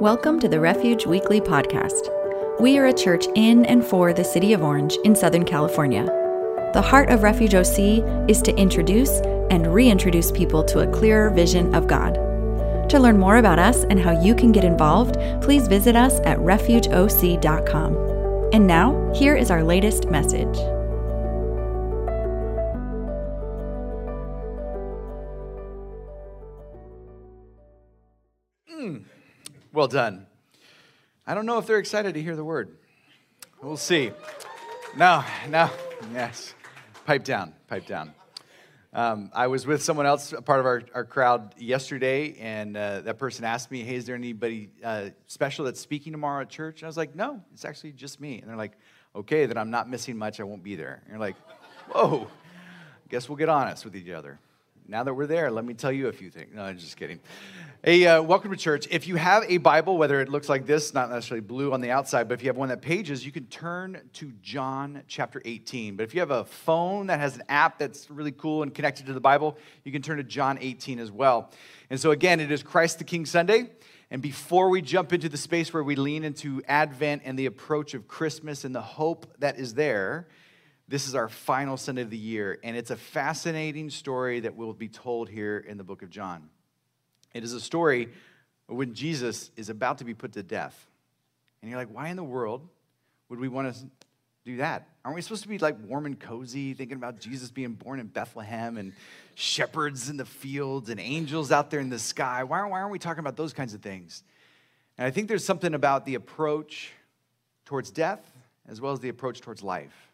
Welcome to the Refuge Weekly Podcast. We are a church in and for the city of Orange in Southern California. The heart of Refuge OC is to introduce and reintroduce people to a clearer vision of God. To learn more about us and how you can get involved, please visit us at refugeoc.com. And now, here is our latest message. Well done. I don't know if they're excited to hear the word. We'll see. No, no, yes. Pipe down, pipe down. Um, I was with someone else, a part of our, our crowd yesterday, and uh, that person asked me, Hey, is there anybody uh, special that's speaking tomorrow at church? And I was like, No, it's actually just me. And they're like, Okay, then I'm not missing much. I won't be there. And you're like, Whoa, guess we'll get honest with each other now that we're there, let me tell you a few things. No, I'm just kidding. Hey, uh, welcome to church. If you have a Bible, whether it looks like this, not necessarily blue on the outside, but if you have one that pages, you can turn to John chapter 18. But if you have a phone that has an app that's really cool and connected to the Bible, you can turn to John 18 as well. And so, again, it is Christ the King Sunday. And before we jump into the space where we lean into Advent and the approach of Christmas and the hope that is there, this is our final Sunday of the year, and it's a fascinating story that will be told here in the book of John. It is a story when Jesus is about to be put to death. And you're like, why in the world would we want to do that? Aren't we supposed to be like warm and cozy, thinking about Jesus being born in Bethlehem and shepherds in the fields and angels out there in the sky? Why aren't, why aren't we talking about those kinds of things? And I think there's something about the approach towards death as well as the approach towards life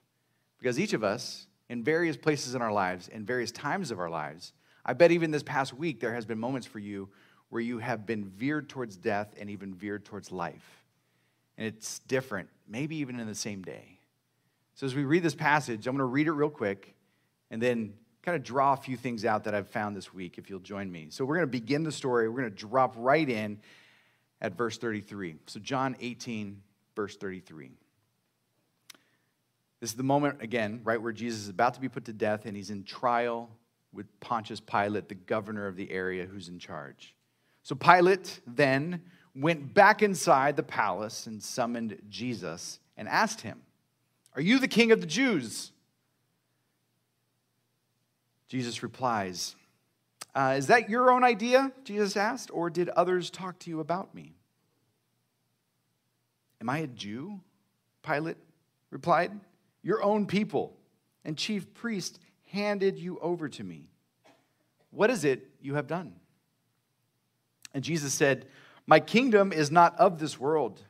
because each of us, in various places in our lives, in various times of our lives, I bet even this past week there has been moments for you where you have been veered towards death and even veered towards life. And it's different, maybe even in the same day. So as we read this passage, I'm going to read it real quick and then kind of draw a few things out that I've found this week, if you'll join me. So we're going to begin the story. We're going to drop right in at verse 33. So, John 18, verse 33. This is the moment, again, right where Jesus is about to be put to death and he's in trial with Pontius Pilate, the governor of the area who's in charge. So Pilate then went back inside the palace and summoned Jesus and asked him, Are you the king of the Jews? Jesus replies, uh, Is that your own idea? Jesus asked, or did others talk to you about me? Am I a Jew? Pilate replied. Your own people and chief priest handed you over to me. What is it you have done? And Jesus said, My kingdom is not of this world.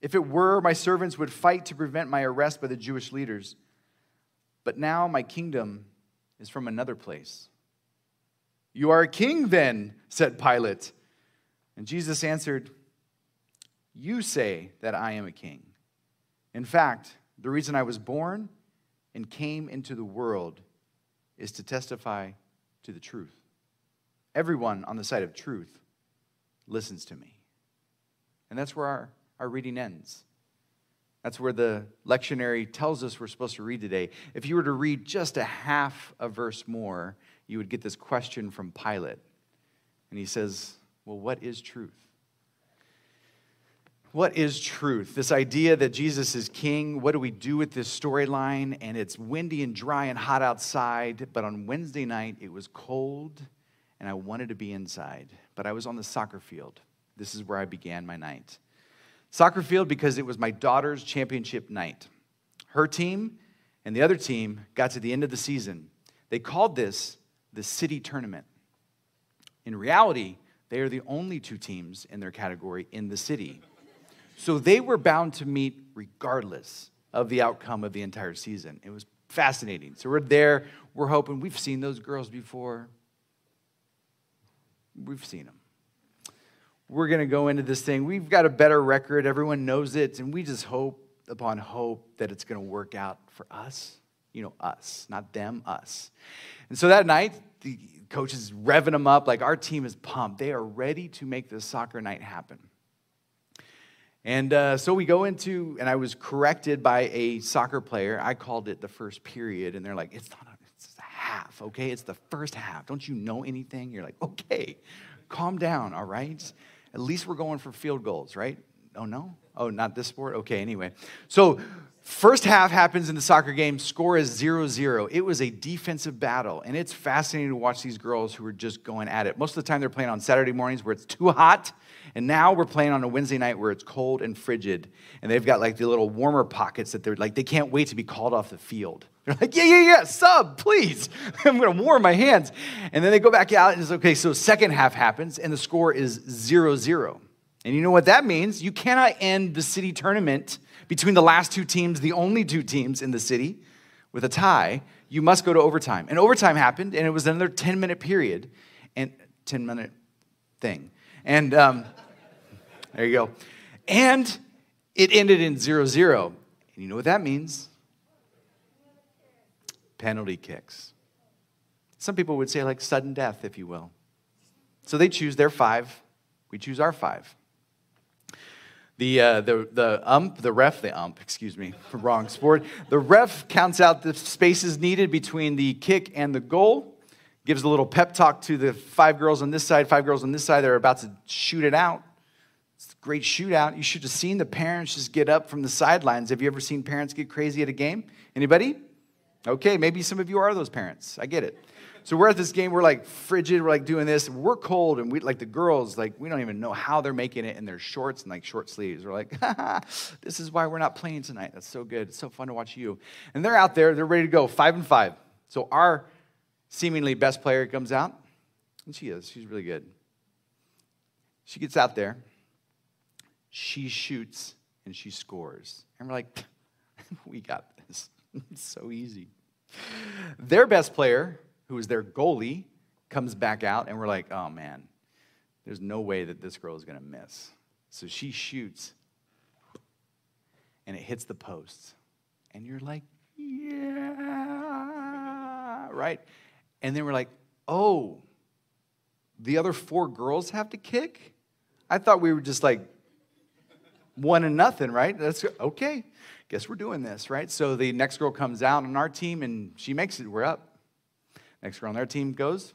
If it were, my servants would fight to prevent my arrest by the Jewish leaders. But now my kingdom is from another place. You are a king, then, said Pilate. And Jesus answered, You say that I am a king. In fact, the reason I was born and came into the world is to testify to the truth. Everyone on the side of truth listens to me. And that's where our, our reading ends. That's where the lectionary tells us we're supposed to read today. If you were to read just a half a verse more, you would get this question from Pilate. And he says, Well, what is truth? What is truth? This idea that Jesus is king, what do we do with this storyline? And it's windy and dry and hot outside, but on Wednesday night it was cold and I wanted to be inside, but I was on the soccer field. This is where I began my night. Soccer field because it was my daughter's championship night. Her team and the other team got to the end of the season. They called this the city tournament. In reality, they are the only two teams in their category in the city. So they were bound to meet regardless of the outcome of the entire season. It was fascinating. So we're there, we're hoping, we've seen those girls before. We've seen them. We're going to go into this thing. We've got a better record, everyone knows it, and we just hope upon hope that it's going to work out for us. You know, us, not them, us. And so that night, the coach is revving them up like our team is pumped. They are ready to make this soccer night happen. And uh, so we go into, and I was corrected by a soccer player. I called it the first period, and they're like, it's not a, it's a half, okay? It's the first half. Don't you know anything? You're like, okay, calm down, all right? at least we're going for field goals, right? Oh, no? Oh, not this sport? Okay, anyway. So, first half happens in the soccer game, score is 0 0. It was a defensive battle, and it's fascinating to watch these girls who are just going at it. Most of the time, they're playing on Saturday mornings where it's too hot, and now we're playing on a Wednesday night where it's cold and frigid, and they've got like the little warmer pockets that they're like, they can't wait to be called off the field. They're like, yeah, yeah, yeah, sub, please. I'm going to warm my hands. And then they go back out and it's okay, so second half happens and the score is 0 0. And you know what that means? You cannot end the city tournament between the last two teams, the only two teams in the city, with a tie. You must go to overtime. And overtime happened and it was another 10 minute period and 10 minute thing. And um, there you go. And it ended in 0 0. And you know what that means? penalty kicks. Some people would say, like sudden death, if you will. So they choose their five, we choose our five. The, uh, the, the ump, the ref, the ump, excuse me, wrong sport. The ref counts out the spaces needed between the kick and the goal, gives a little pep talk to the five girls on this side, five girls on this side. They're about to shoot it out. It's a great shootout. You should have seen the parents just get up from the sidelines. Have you ever seen parents get crazy at a game? Anybody? Okay, maybe some of you are those parents. I get it. So we're at this game, we're like frigid, we're like doing this, we're cold, and we like the girls, like we don't even know how they're making it in their shorts and like short sleeves. We're like, this is why we're not playing tonight. That's so good. It's so fun to watch you. And they're out there, they're ready to go, five and five. So our seemingly best player comes out, and she is, she's really good. She gets out there, she shoots, and she scores. And we're like, we got this. it's so easy. Their best player, who is their goalie, comes back out, and we're like, oh man, there's no way that this girl is going to miss. So she shoots, and it hits the post. And you're like, yeah, right? And then we're like, oh, the other four girls have to kick? I thought we were just like one and nothing, right? That's okay guess we're doing this, right? So the next girl comes out on our team and she makes it. We're up. Next girl on their team goes,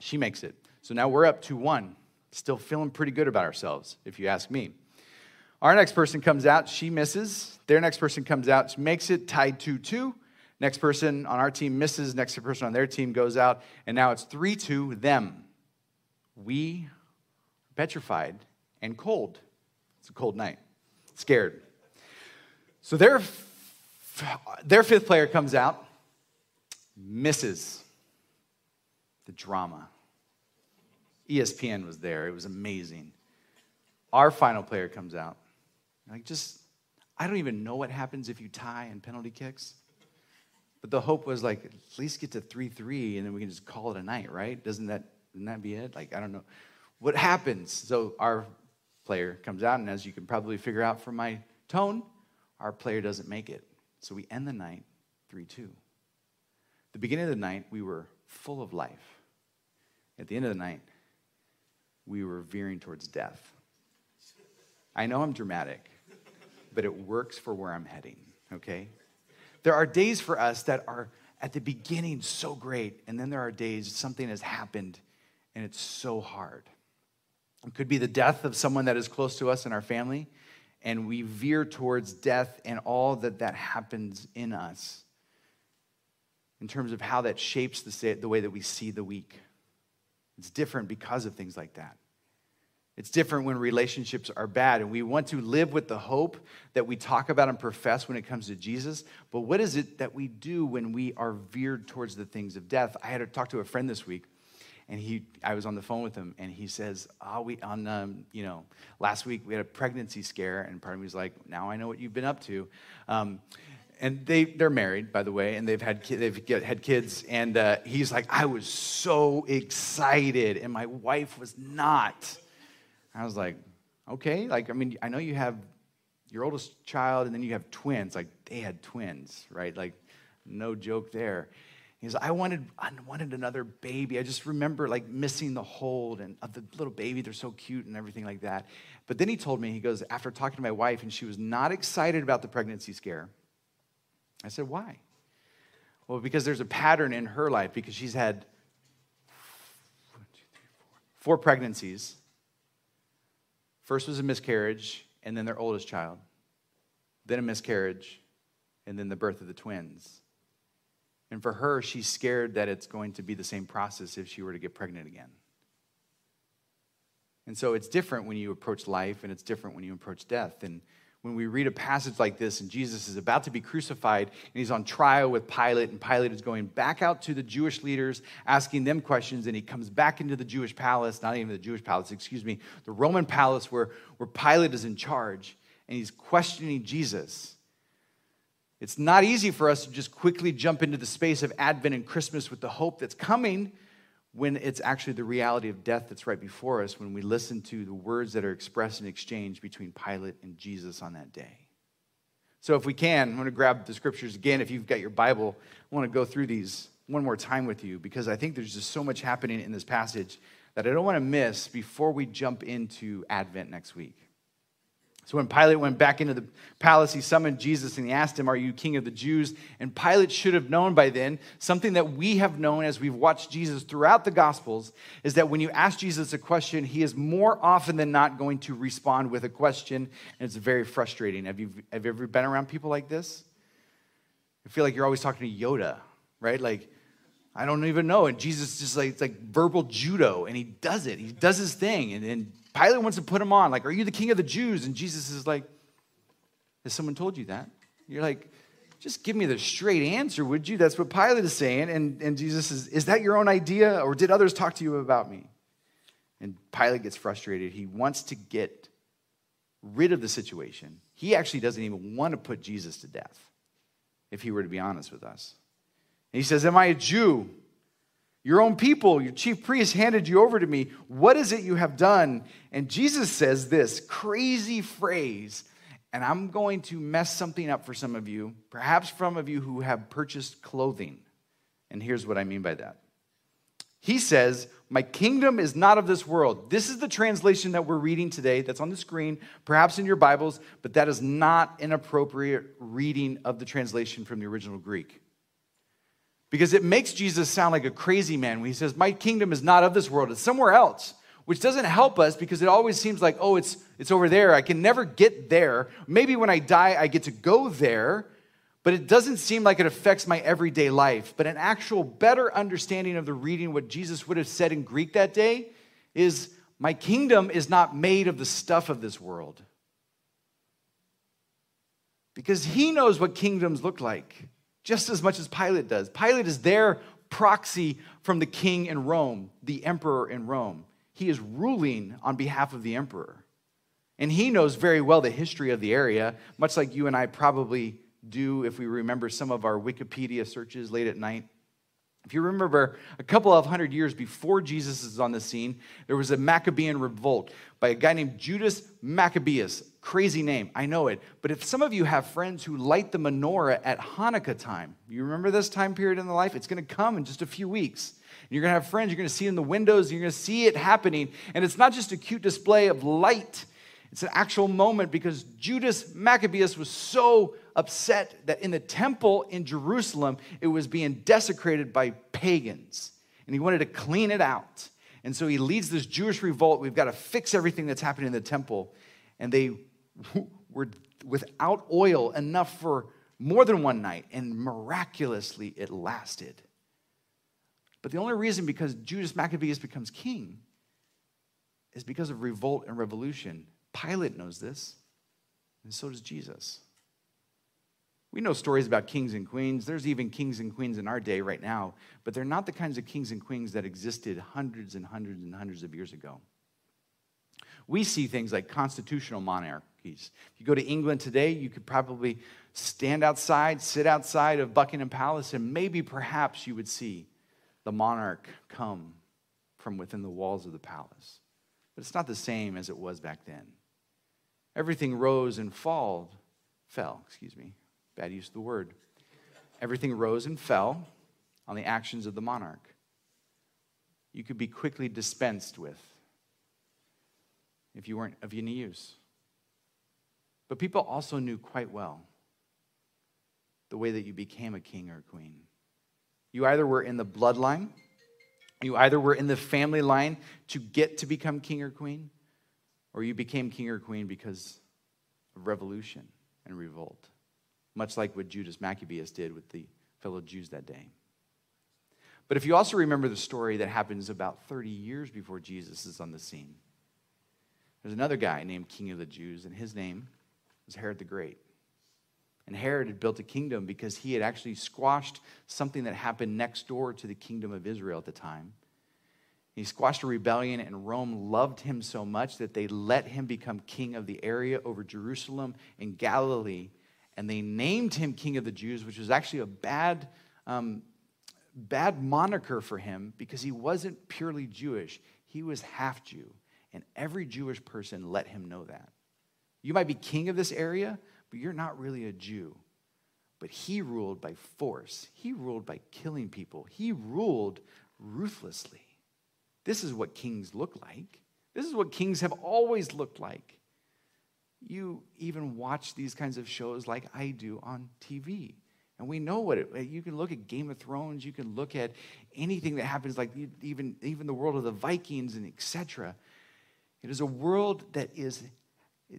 she makes it. So now we're up to 1. Still feeling pretty good about ourselves, if you ask me. Our next person comes out, she misses. Their next person comes out, she makes it, tied 2 2. Next person on our team misses. Next person on their team goes out. And now it's 3 2 them. We petrified and cold. It's a cold night. Scared. So their, their fifth player comes out, misses the drama. ESPN was there. It was amazing. Our final player comes out. Like, just, I don't even know what happens if you tie in penalty kicks. But the hope was like, at least get to 3 3 and then we can just call it a night, right? Doesn't that, doesn't that be it? Like, I don't know. What happens? So our player comes out, and as you can probably figure out from my tone, our player doesn't make it. So we end the night 3 2. The beginning of the night, we were full of life. At the end of the night, we were veering towards death. I know I'm dramatic, but it works for where I'm heading, okay? There are days for us that are at the beginning so great, and then there are days something has happened and it's so hard. It could be the death of someone that is close to us in our family and we veer towards death and all that that happens in us in terms of how that shapes the, the way that we see the week. It's different because of things like that. It's different when relationships are bad, and we want to live with the hope that we talk about and profess when it comes to Jesus. But what is it that we do when we are veered towards the things of death? I had to talk to a friend this week and he i was on the phone with him and he says oh we on um, you know last week we had a pregnancy scare and part of me was like now i know what you've been up to um, and they they're married by the way and they've had they've had kids and uh, he's like i was so excited and my wife was not i was like okay like i mean i know you have your oldest child and then you have twins like they had twins right like no joke there he goes, I wanted, I wanted another baby. I just remember like missing the hold and of the little baby. They're so cute and everything like that. But then he told me, he goes, after talking to my wife, and she was not excited about the pregnancy scare. I said, why? Well, because there's a pattern in her life because she's had four pregnancies. First was a miscarriage, and then their oldest child, then a miscarriage, and then the birth of the twins. And for her, she's scared that it's going to be the same process if she were to get pregnant again. And so it's different when you approach life, and it's different when you approach death. And when we read a passage like this, and Jesus is about to be crucified, and he's on trial with Pilate, and Pilate is going back out to the Jewish leaders, asking them questions, and he comes back into the Jewish palace, not even the Jewish palace, excuse me, the Roman palace where, where Pilate is in charge, and he's questioning Jesus. It's not easy for us to just quickly jump into the space of Advent and Christmas with the hope that's coming when it's actually the reality of death that's right before us when we listen to the words that are expressed and exchanged between Pilate and Jesus on that day. So, if we can, I'm going to grab the scriptures again. If you've got your Bible, I want to go through these one more time with you because I think there's just so much happening in this passage that I don't want to miss before we jump into Advent next week. So when Pilate went back into the palace, he summoned Jesus and he asked him, Are you king of the Jews? And Pilate should have known by then something that we have known as we've watched Jesus throughout the Gospels is that when you ask Jesus a question, he is more often than not going to respond with a question. And it's very frustrating. Have you, have you ever been around people like this? I feel like you're always talking to Yoda, right? Like, I don't even know. And Jesus just like, it's like verbal judo, and he does it. He does his thing. And, and Pilate wants to put him on, like, Are you the king of the Jews? And Jesus is like, Has someone told you that? You're like, Just give me the straight answer, would you? That's what Pilate is saying. And, and Jesus is, Is that your own idea, or did others talk to you about me? And Pilate gets frustrated. He wants to get rid of the situation. He actually doesn't even want to put Jesus to death, if he were to be honest with us. He says, Am I a Jew? Your own people, your chief priests handed you over to me. What is it you have done? And Jesus says this crazy phrase, and I'm going to mess something up for some of you, perhaps some of you who have purchased clothing. And here's what I mean by that. He says, My kingdom is not of this world. This is the translation that we're reading today that's on the screen, perhaps in your Bibles, but that is not an appropriate reading of the translation from the original Greek. Because it makes Jesus sound like a crazy man when he says, My kingdom is not of this world, it's somewhere else, which doesn't help us because it always seems like, oh, it's, it's over there. I can never get there. Maybe when I die, I get to go there, but it doesn't seem like it affects my everyday life. But an actual better understanding of the reading, what Jesus would have said in Greek that day, is, My kingdom is not made of the stuff of this world. Because he knows what kingdoms look like just as much as Pilate does. Pilate is their proxy from the king in Rome, the emperor in Rome. He is ruling on behalf of the emperor. And he knows very well the history of the area, much like you and I probably do if we remember some of our Wikipedia searches late at night. If you remember, a couple of hundred years before Jesus is on the scene, there was a Maccabean revolt by a guy named Judas Maccabeus. Crazy name, I know it. But if some of you have friends who light the menorah at Hanukkah time, you remember this time period in the life? It's going to come in just a few weeks. And you're going to have friends, you're going to see in the windows, you're going to see it happening. And it's not just a cute display of light, it's an actual moment because Judas Maccabeus was so upset that in the temple in Jerusalem, it was being desecrated by pagans. And he wanted to clean it out. And so he leads this Jewish revolt. We've got to fix everything that's happening in the temple. And they were without oil enough for more than one night. And miraculously, it lasted. But the only reason because Judas Maccabeus becomes king is because of revolt and revolution. Pilate knows this, and so does Jesus. We know stories about kings and queens. There's even kings and queens in our day right now, but they're not the kinds of kings and queens that existed hundreds and hundreds and hundreds of years ago. We see things like constitutional monarchies. If you go to England today, you could probably stand outside, sit outside of Buckingham Palace, and maybe perhaps you would see the monarch come from within the walls of the palace. But it's not the same as it was back then. Everything rose and falled, fell, excuse me, bad use of the word. Everything rose and fell on the actions of the monarch. You could be quickly dispensed with if you weren't of any use. But people also knew quite well the way that you became a king or a queen. You either were in the bloodline, you either were in the family line to get to become king or queen, or you became king or queen because of revolution and revolt, much like what Judas Maccabeus did with the fellow Jews that day. But if you also remember the story that happens about 30 years before Jesus is on the scene, there's another guy named King of the Jews, and his name was Herod the Great. And Herod had built a kingdom because he had actually squashed something that happened next door to the kingdom of Israel at the time. He squashed a rebellion, and Rome loved him so much that they let him become king of the area over Jerusalem and Galilee. And they named him King of the Jews, which was actually a bad, um, bad moniker for him because he wasn't purely Jewish. He was half Jew. And every Jewish person let him know that. You might be king of this area, but you're not really a Jew. But he ruled by force, he ruled by killing people, he ruled ruthlessly. This is what kings look like. This is what kings have always looked like. You even watch these kinds of shows like I do on TV. And we know what it, you can look at Game of Thrones, you can look at anything that happens, like even, even the world of the Vikings and etc. It is a world that is,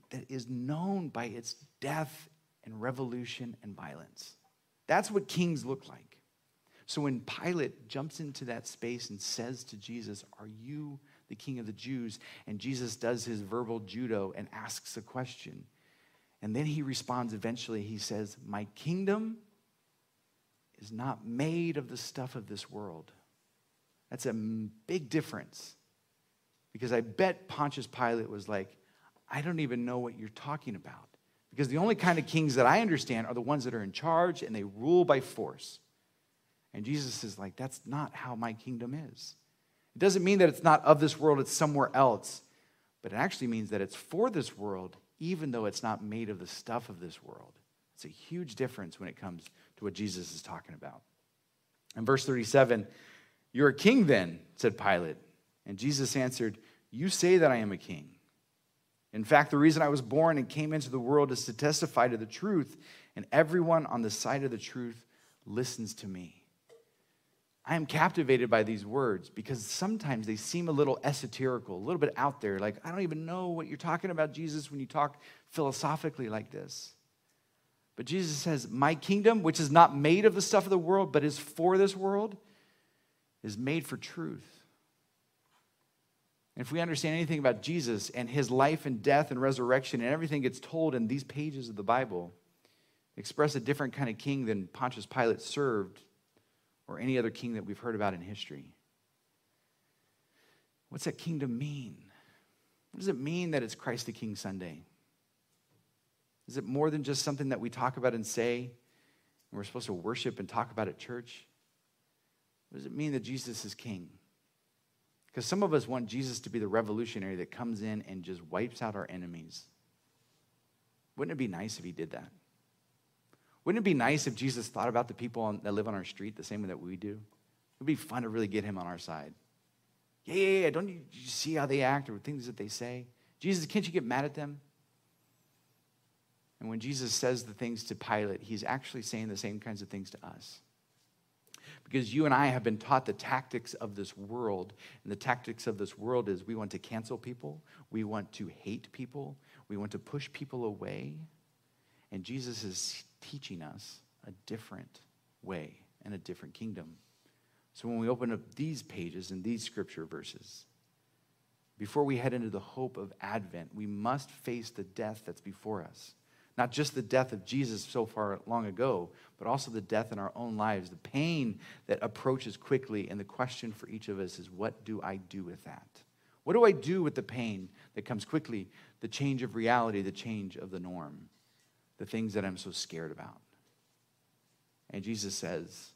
that is known by its death and revolution and violence. That's what kings look like. So when Pilate jumps into that space and says to Jesus, Are you the king of the Jews? And Jesus does his verbal judo and asks a question. And then he responds eventually. He says, My kingdom is not made of the stuff of this world. That's a big difference. Because I bet Pontius Pilate was like, I don't even know what you're talking about. Because the only kind of kings that I understand are the ones that are in charge and they rule by force. And Jesus is like, that's not how my kingdom is. It doesn't mean that it's not of this world, it's somewhere else, but it actually means that it's for this world, even though it's not made of the stuff of this world. It's a huge difference when it comes to what Jesus is talking about. In verse 37, You're a king then, said Pilate. And Jesus answered, You say that I am a king. In fact, the reason I was born and came into the world is to testify to the truth, and everyone on the side of the truth listens to me. I am captivated by these words because sometimes they seem a little esoterical, a little bit out there. Like, I don't even know what you're talking about, Jesus, when you talk philosophically like this. But Jesus says, My kingdom, which is not made of the stuff of the world, but is for this world, is made for truth. And if we understand anything about Jesus and his life and death and resurrection and everything gets told in these pages of the Bible, express a different kind of king than Pontius Pilate served or any other king that we've heard about in history. What's that kingdom mean? What does it mean that it's Christ the King Sunday? Is it more than just something that we talk about and say, and we're supposed to worship and talk about at church? What does it mean that Jesus is king? Because some of us want Jesus to be the revolutionary that comes in and just wipes out our enemies. Wouldn't it be nice if he did that? Wouldn't it be nice if Jesus thought about the people on, that live on our street the same way that we do? It would be fun to really get him on our side. Yeah, yeah, yeah. Don't you, you see how they act or things that they say? Jesus, can't you get mad at them? And when Jesus says the things to Pilate, he's actually saying the same kinds of things to us. Because you and I have been taught the tactics of this world. And the tactics of this world is we want to cancel people, we want to hate people, we want to push people away. And Jesus is teaching us a different way and a different kingdom. So when we open up these pages and these scripture verses, before we head into the hope of Advent, we must face the death that's before us. Not just the death of Jesus so far long ago, but also the death in our own lives, the pain that approaches quickly. And the question for each of us is what do I do with that? What do I do with the pain that comes quickly, the change of reality, the change of the norm? The things that I'm so scared about. And Jesus says,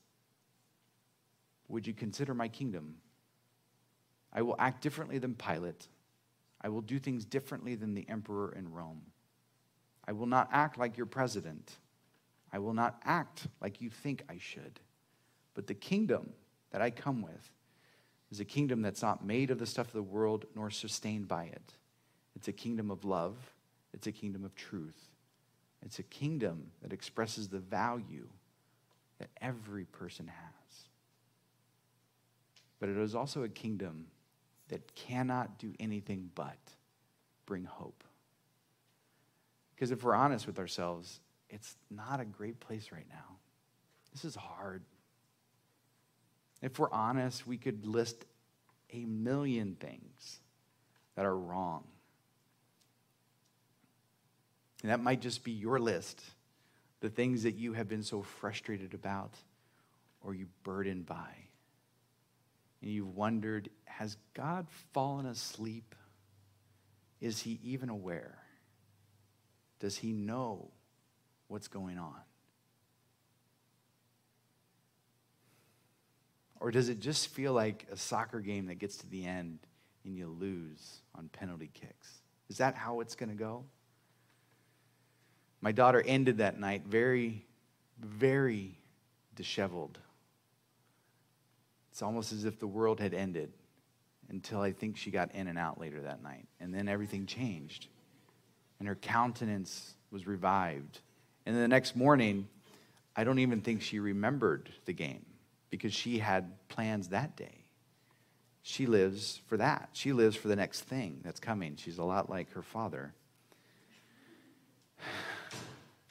Would you consider my kingdom? I will act differently than Pilate. I will do things differently than the emperor in Rome. I will not act like your president. I will not act like you think I should. But the kingdom that I come with is a kingdom that's not made of the stuff of the world nor sustained by it. It's a kingdom of love, it's a kingdom of truth, it's a kingdom that expresses the value that every person has. But it is also a kingdom that cannot do anything but bring hope. Because if we're honest with ourselves, it's not a great place right now. This is hard. If we're honest, we could list a million things that are wrong. And that might just be your list, the things that you have been so frustrated about or you burdened by. And you've wondered, has God fallen asleep? Is he even aware? Does he know what's going on? Or does it just feel like a soccer game that gets to the end and you lose on penalty kicks? Is that how it's going to go? My daughter ended that night very, very disheveled. It's almost as if the world had ended until I think she got in and out later that night. And then everything changed. And her countenance was revived. And then the next morning, I don't even think she remembered the game because she had plans that day. She lives for that. She lives for the next thing that's coming. She's a lot like her father.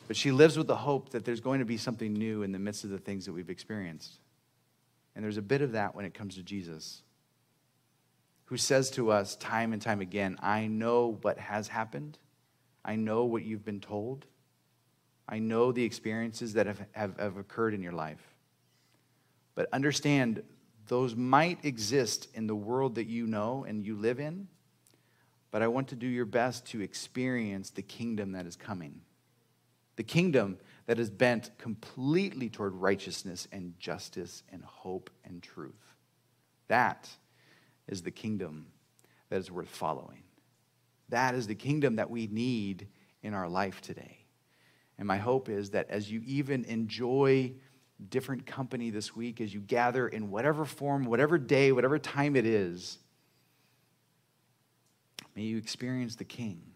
But she lives with the hope that there's going to be something new in the midst of the things that we've experienced. And there's a bit of that when it comes to Jesus, who says to us time and time again, I know what has happened. I know what you've been told. I know the experiences that have, have, have occurred in your life. But understand, those might exist in the world that you know and you live in, but I want to do your best to experience the kingdom that is coming. The kingdom that is bent completely toward righteousness and justice and hope and truth. That is the kingdom that is worth following. That is the kingdom that we need in our life today. And my hope is that as you even enjoy different company this week as you gather in whatever form, whatever day, whatever time it is. May you experience the King.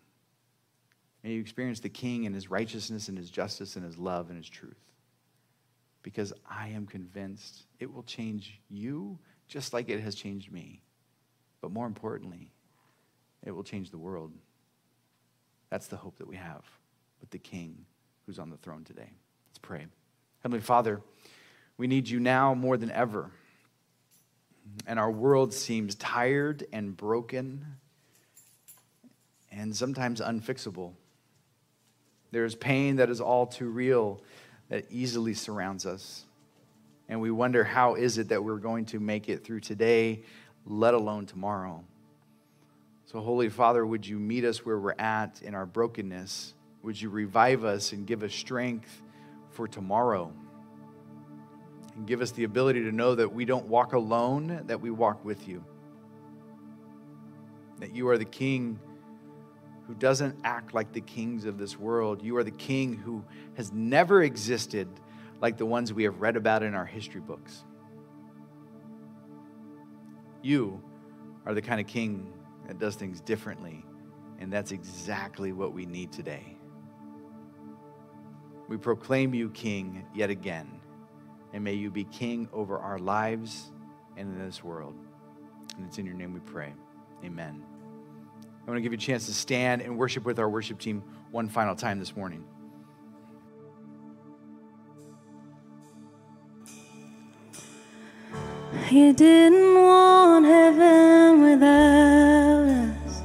May you experience the King and his righteousness and his justice and his love and his truth. Because I am convinced it will change you just like it has changed me. But more importantly, it will change the world. That's the hope that we have with the King who's on the throne today. Let's pray. Heavenly Father, we need you now more than ever. And our world seems tired and broken and sometimes unfixable. There is pain that is all too real that easily surrounds us. And we wonder how is it that we're going to make it through today, let alone tomorrow. So, Holy Father, would you meet us where we're at in our brokenness? Would you revive us and give us strength for tomorrow? and give us the ability to know that we don't walk alone, that we walk with you. That you are the King who doesn't act like the kings of this world. You are the King who has never existed like the ones we have read about in our history books. You are the kind of King that does things differently, and that's exactly what we need today. We proclaim you King yet again and may you be king over our lives and in this world. And it's in your name we pray. Amen. I want to give you a chance to stand and worship with our worship team one final time this morning. You didn't want heaven without us.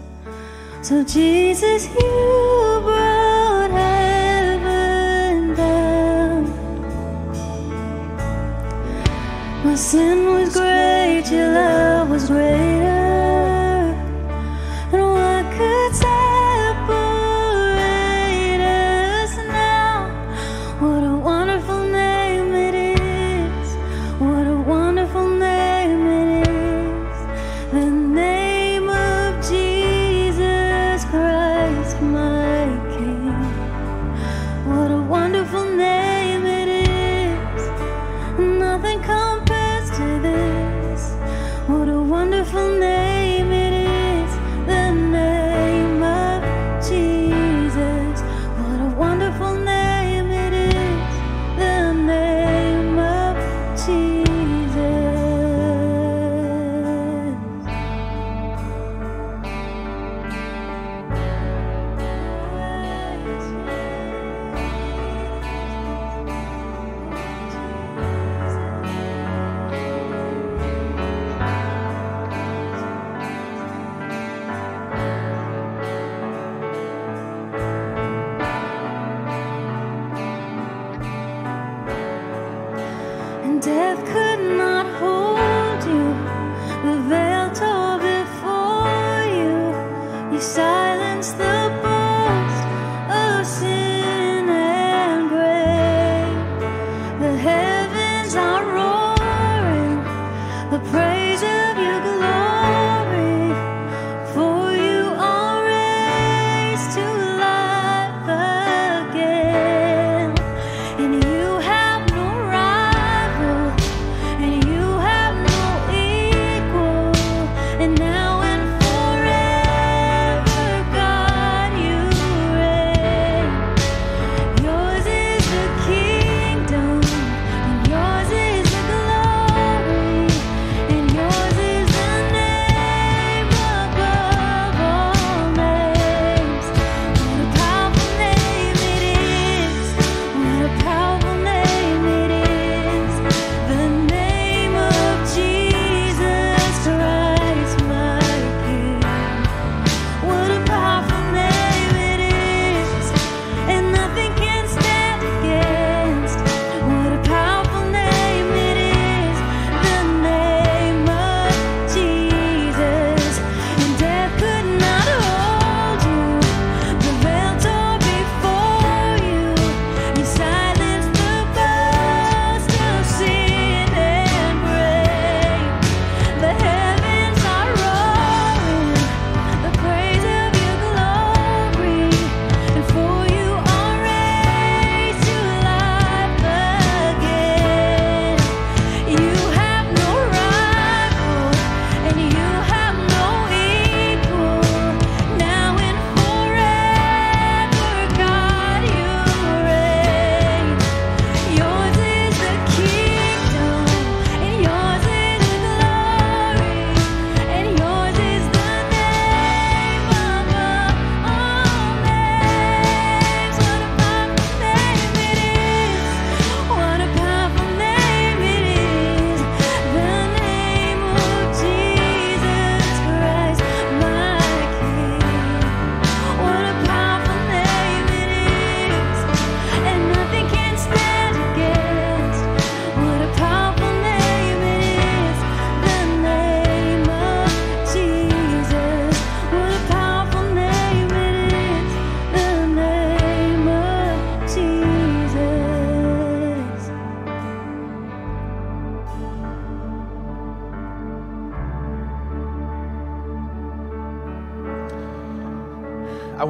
So, Jesus, you brought heaven down. My sin was great, your love was greater.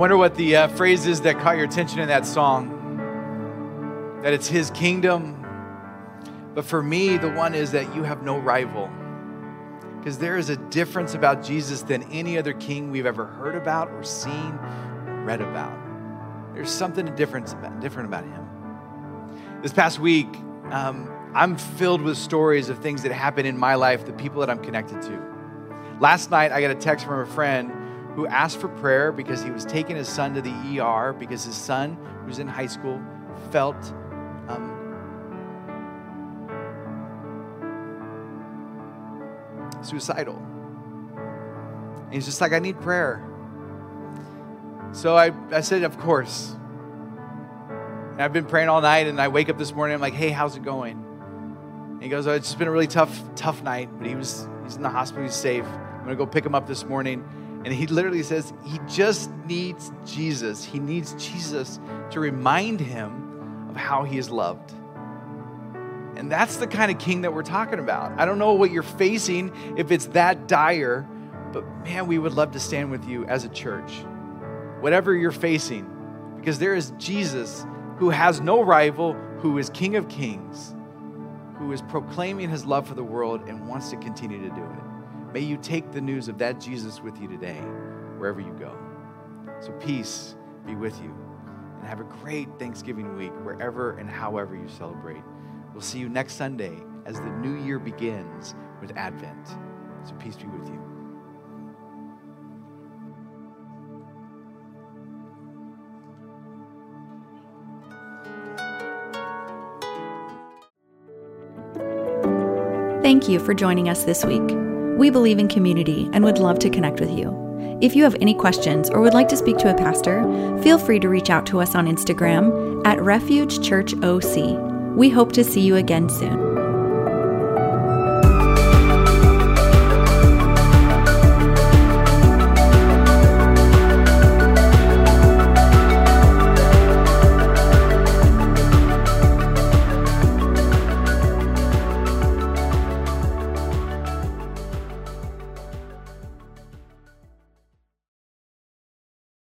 Wonder what the uh, phrase is that caught your attention in that song. That it's His kingdom. But for me, the one is that you have no rival. Because there is a difference about Jesus than any other king we've ever heard about or seen or read about. There's something different about, different about Him. This past week, um, I'm filled with stories of things that happen in my life, the people that I'm connected to. Last night, I got a text from a friend who asked for prayer because he was taking his son to the ER because his son, who's in high school, felt um, suicidal. And he's just like, I need prayer. So I, I said, Of course. And I've been praying all night, and I wake up this morning, I'm like, Hey, how's it going? And he goes, oh, It's just been a really tough, tough night, but he was he's in the hospital, he's safe. I'm gonna go pick him up this morning. And he literally says he just needs Jesus. He needs Jesus to remind him of how he is loved. And that's the kind of king that we're talking about. I don't know what you're facing, if it's that dire, but man, we would love to stand with you as a church. Whatever you're facing, because there is Jesus who has no rival, who is King of Kings, who is proclaiming his love for the world and wants to continue to do it. May you take the news of that Jesus with you today, wherever you go. So, peace be with you. And have a great Thanksgiving week, wherever and however you celebrate. We'll see you next Sunday as the new year begins with Advent. So, peace be with you. Thank you for joining us this week. We believe in community and would love to connect with you. If you have any questions or would like to speak to a pastor, feel free to reach out to us on Instagram at Refuge Church OC. We hope to see you again soon.